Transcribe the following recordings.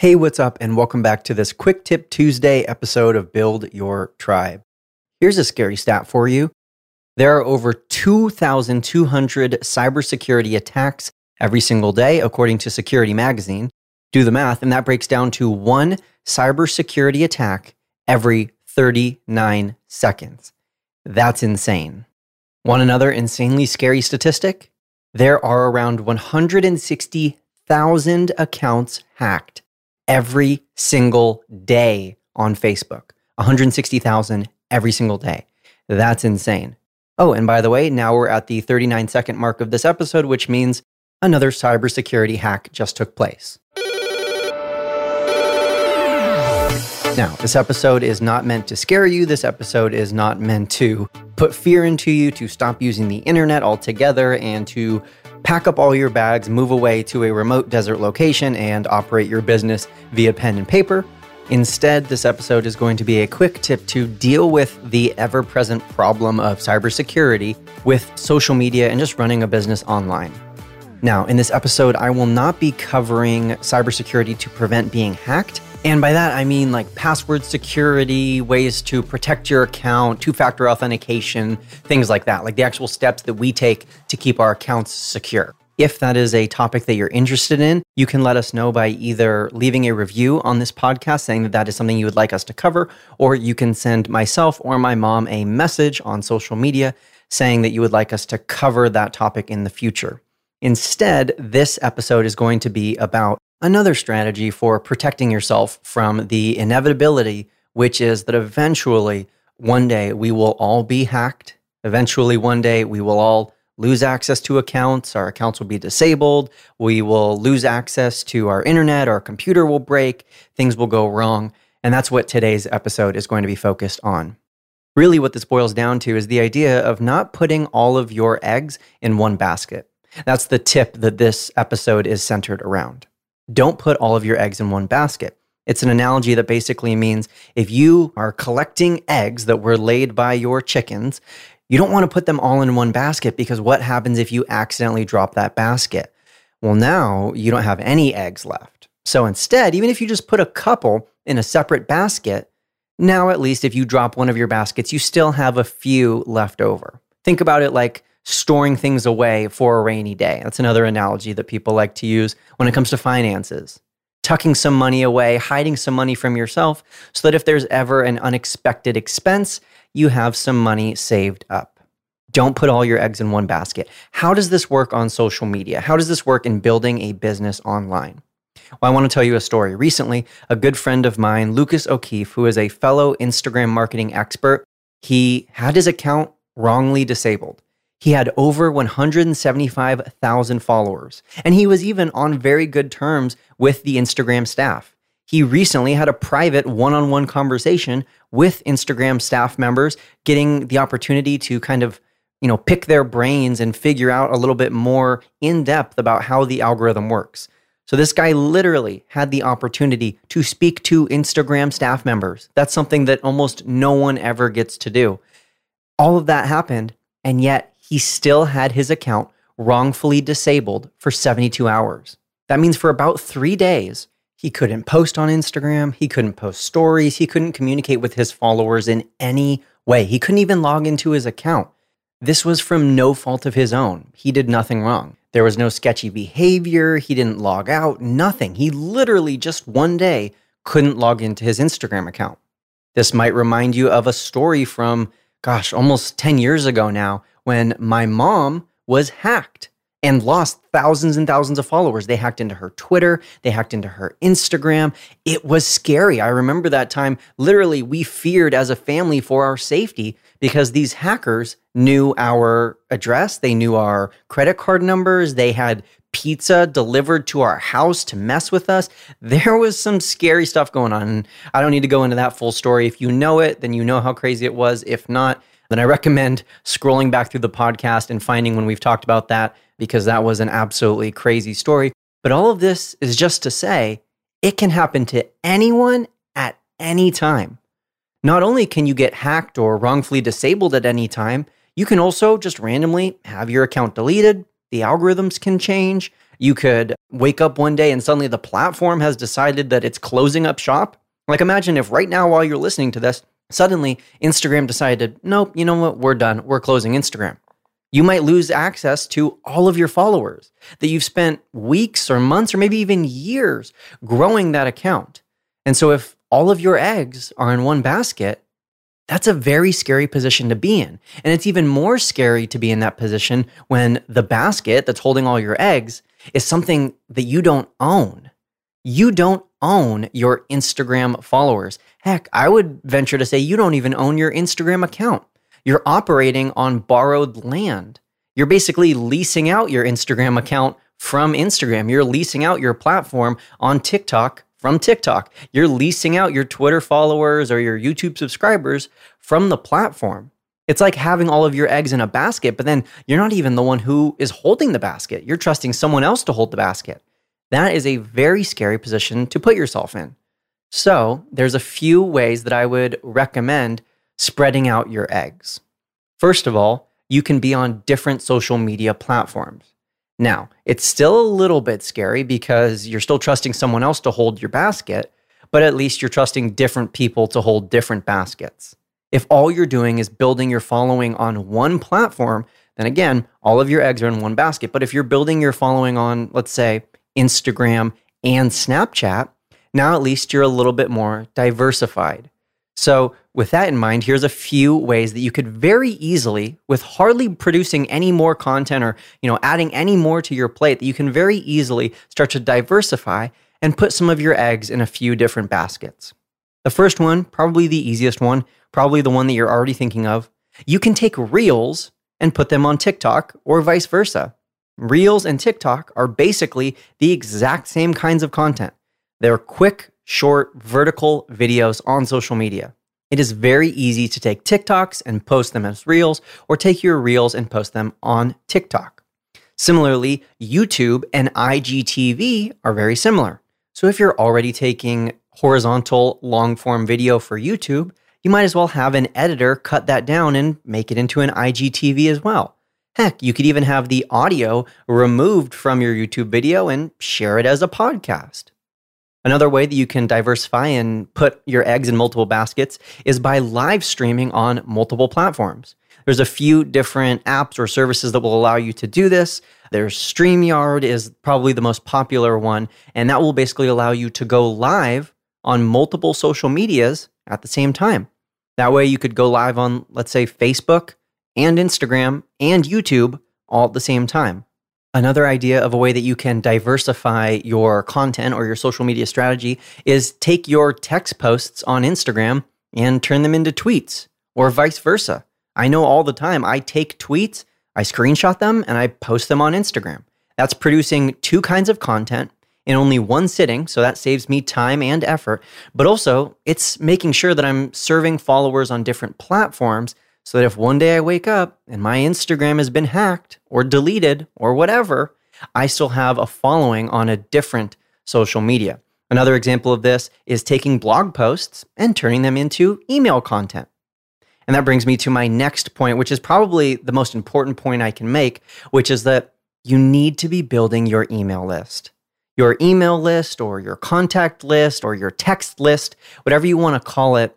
Hey, what's up, and welcome back to this Quick Tip Tuesday episode of Build Your Tribe. Here's a scary stat for you there are over 2,200 cybersecurity attacks every single day, according to Security Magazine. Do the math, and that breaks down to one cybersecurity attack every 39 seconds. That's insane. Want another insanely scary statistic? There are around 160,000 accounts hacked every single day on Facebook. 160,000 every single day. That's insane. Oh, and by the way, now we're at the 39 second mark of this episode, which means another cybersecurity hack just took place. Now, this episode is not meant to scare you. This episode is not meant to put fear into you, to stop using the internet altogether, and to pack up all your bags, move away to a remote desert location, and operate your business via pen and paper. Instead, this episode is going to be a quick tip to deal with the ever present problem of cybersecurity with social media and just running a business online. Now, in this episode, I will not be covering cybersecurity to prevent being hacked. And by that, I mean like password security, ways to protect your account, two factor authentication, things like that, like the actual steps that we take to keep our accounts secure. If that is a topic that you're interested in, you can let us know by either leaving a review on this podcast saying that that is something you would like us to cover, or you can send myself or my mom a message on social media saying that you would like us to cover that topic in the future. Instead, this episode is going to be about another strategy for protecting yourself from the inevitability, which is that eventually, one day, we will all be hacked. Eventually, one day, we will all lose access to accounts. Our accounts will be disabled. We will lose access to our internet. Our computer will break. Things will go wrong. And that's what today's episode is going to be focused on. Really, what this boils down to is the idea of not putting all of your eggs in one basket. That's the tip that this episode is centered around. Don't put all of your eggs in one basket. It's an analogy that basically means if you are collecting eggs that were laid by your chickens, you don't want to put them all in one basket because what happens if you accidentally drop that basket? Well, now you don't have any eggs left. So instead, even if you just put a couple in a separate basket, now at least if you drop one of your baskets, you still have a few left over. Think about it like storing things away for a rainy day. That's another analogy that people like to use when it comes to finances. Tucking some money away, hiding some money from yourself, so that if there's ever an unexpected expense, you have some money saved up. Don't put all your eggs in one basket. How does this work on social media? How does this work in building a business online? Well, I want to tell you a story. Recently, a good friend of mine, Lucas O'Keefe, who is a fellow Instagram marketing expert, he had his account wrongly disabled. He had over 175,000 followers, and he was even on very good terms with the Instagram staff. He recently had a private one on one conversation with Instagram staff members, getting the opportunity to kind of you know, pick their brains and figure out a little bit more in depth about how the algorithm works. So this guy literally had the opportunity to speak to Instagram staff members. That's something that almost no one ever gets to do. All of that happened, and yet he still had his account wrongfully disabled for 72 hours. That means for about three days, he couldn't post on Instagram, he couldn't post stories, he couldn't communicate with his followers in any way. He couldn't even log into his account. This was from no fault of his own. He did nothing wrong. There was no sketchy behavior, he didn't log out, nothing. He literally just one day couldn't log into his Instagram account. This might remind you of a story from, gosh, almost 10 years ago now, when my mom was hacked and lost thousands and thousands of followers. They hacked into her Twitter, they hacked into her Instagram. It was scary. I remember that time. Literally, we feared as a family for our safety because these hackers knew our address, they knew our credit card numbers, they had pizza delivered to our house to mess with us. There was some scary stuff going on. I don't need to go into that full story. If you know it, then you know how crazy it was. If not, then I recommend scrolling back through the podcast and finding when we've talked about that because that was an absolutely crazy story. But all of this is just to say it can happen to anyone at any time. Not only can you get hacked or wrongfully disabled at any time, you can also just randomly have your account deleted. The algorithms can change. You could wake up one day and suddenly the platform has decided that it's closing up shop. Like, imagine if right now, while you're listening to this, suddenly Instagram decided, nope, you know what? We're done. We're closing Instagram. You might lose access to all of your followers that you've spent weeks or months or maybe even years growing that account. And so, if all of your eggs are in one basket, that's a very scary position to be in. And it's even more scary to be in that position when the basket that's holding all your eggs is something that you don't own. You don't own your Instagram followers. Heck, I would venture to say you don't even own your Instagram account. You're operating on borrowed land. You're basically leasing out your Instagram account from Instagram. You're leasing out your platform on TikTok from TikTok. You're leasing out your Twitter followers or your YouTube subscribers from the platform. It's like having all of your eggs in a basket, but then you're not even the one who is holding the basket. You're trusting someone else to hold the basket. That is a very scary position to put yourself in. So, there's a few ways that I would recommend spreading out your eggs. First of all, you can be on different social media platforms. Now, it's still a little bit scary because you're still trusting someone else to hold your basket, but at least you're trusting different people to hold different baskets. If all you're doing is building your following on one platform, then again, all of your eggs are in one basket. But if you're building your following on, let's say, Instagram and Snapchat, now at least you're a little bit more diversified. So, with that in mind, here's a few ways that you could very easily, with hardly producing any more content or you know adding any more to your plate, that you can very easily start to diversify and put some of your eggs in a few different baskets. The first one, probably the easiest one, probably the one that you're already thinking of, you can take Reels and put them on TikTok or vice versa. Reels and TikTok are basically the exact same kinds of content. They're quick, short, vertical videos on social media. It is very easy to take TikToks and post them as Reels, or take your Reels and post them on TikTok. Similarly, YouTube and IGTV are very similar. So if you're already taking horizontal long form video for YouTube, you might as well have an editor cut that down and make it into an IGTV as well. Heck, you could even have the audio removed from your YouTube video and share it as a podcast. Another way that you can diversify and put your eggs in multiple baskets is by live streaming on multiple platforms. There's a few different apps or services that will allow you to do this. There's StreamYard is probably the most popular one, and that will basically allow you to go live on multiple social medias at the same time. That way you could go live on let's say Facebook and Instagram and YouTube all at the same time. Another idea of a way that you can diversify your content or your social media strategy is take your text posts on Instagram and turn them into tweets or vice versa. I know all the time I take tweets, I screenshot them, and I post them on Instagram. That's producing two kinds of content in only one sitting, so that saves me time and effort. But also, it's making sure that I'm serving followers on different platforms so that if one day I wake up and my Instagram has been hacked or deleted or whatever, I still have a following on a different social media. Another example of this is taking blog posts and turning them into email content. And that brings me to my next point, which is probably the most important point I can make, which is that you need to be building your email list. Your email list or your contact list or your text list, whatever you want to call it,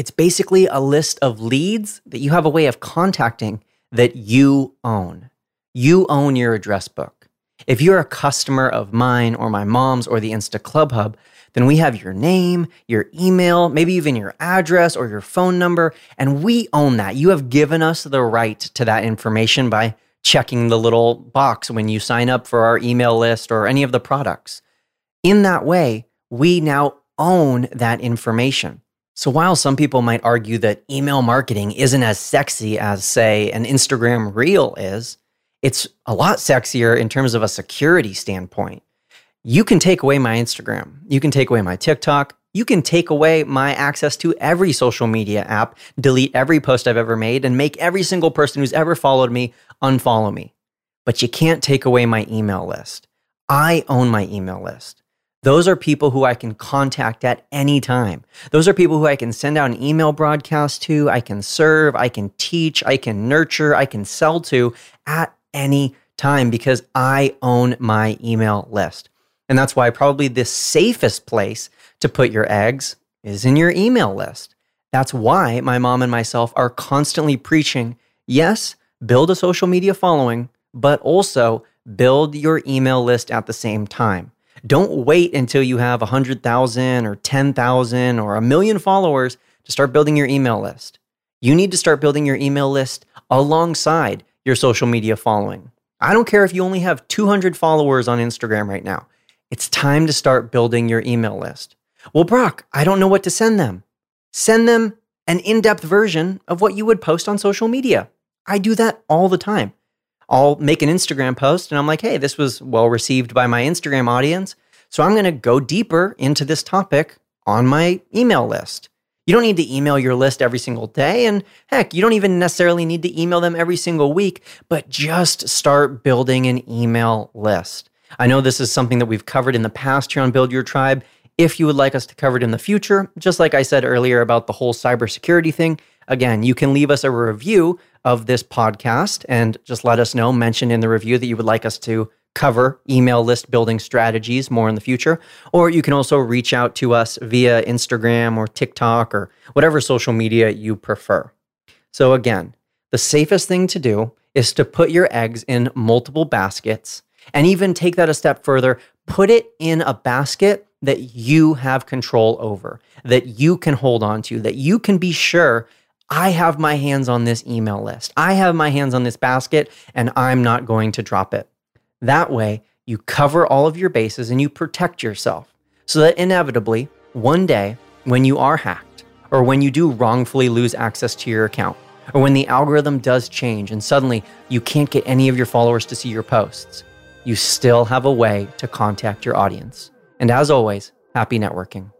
it's basically a list of leads that you have a way of contacting that you own. You own your address book. If you're a customer of mine or my mom's or the Insta Club Hub, then we have your name, your email, maybe even your address or your phone number, and we own that. You have given us the right to that information by checking the little box when you sign up for our email list or any of the products. In that way, we now own that information. So while some people might argue that email marketing isn't as sexy as, say, an Instagram reel is, it's a lot sexier in terms of a security standpoint. You can take away my Instagram, you can take away my TikTok, you can take away my access to every social media app, delete every post I've ever made, and make every single person who's ever followed me unfollow me. But you can't take away my email list. I own my email list. Those are people who I can contact at any time. Those are people who I can send out an email broadcast to, I can serve, I can teach, I can nurture, I can sell to at any time because I own my email list. And that's why probably the safest place to put your eggs is in your email list. That's why my mom and myself are constantly preaching yes, build a social media following, but also build your email list at the same time. Don't wait until you have 100,000 or 10,000 or a million followers to start building your email list. You need to start building your email list alongside your social media following. I don't care if you only have 200 followers on Instagram right now. It's time to start building your email list. Well, Brock, I don't know what to send them. Send them an in depth version of what you would post on social media. I do that all the time. I'll make an Instagram post and I'm like, hey, this was well received by my Instagram audience. So I'm going to go deeper into this topic on my email list. You don't need to email your list every single day. And heck, you don't even necessarily need to email them every single week, but just start building an email list. I know this is something that we've covered in the past here on Build Your Tribe. If you would like us to cover it in the future, just like I said earlier about the whole cybersecurity thing, again, you can leave us a review of this podcast and just let us know, mention in the review that you would like us to cover email list building strategies more in the future. Or you can also reach out to us via Instagram or TikTok or whatever social media you prefer. So, again, the safest thing to do is to put your eggs in multiple baskets and even take that a step further, put it in a basket that you have control over, that you can hold on to, that you can be sure I have my hands on this email list. I have my hands on this basket and I'm not going to drop it. That way, you cover all of your bases and you protect yourself so that inevitably, one day, when you are hacked or when you do wrongfully lose access to your account, or when the algorithm does change and suddenly you can't get any of your followers to see your posts, you still have a way to contact your audience. And as always, happy networking.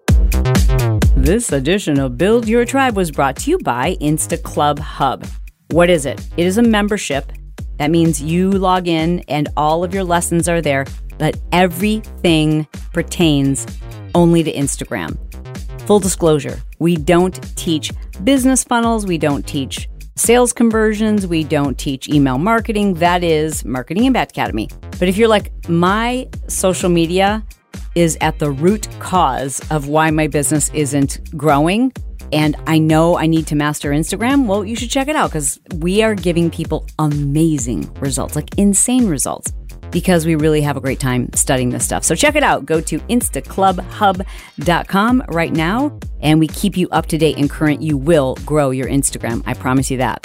This edition of Build Your Tribe was brought to you by Insta Club Hub. What is it? It is a membership. That means you log in and all of your lessons are there, but everything pertains only to Instagram. Full disclosure, we don't teach business funnels, we don't teach sales conversions, we don't teach email marketing. That is Marketing Impact Academy. But if you're like, my social media is at the root cause of why my business isn't growing. And I know I need to master Instagram. Well, you should check it out because we are giving people amazing results, like insane results, because we really have a great time studying this stuff. So check it out. Go to instaclubhub.com right now, and we keep you up to date and current. You will grow your Instagram. I promise you that.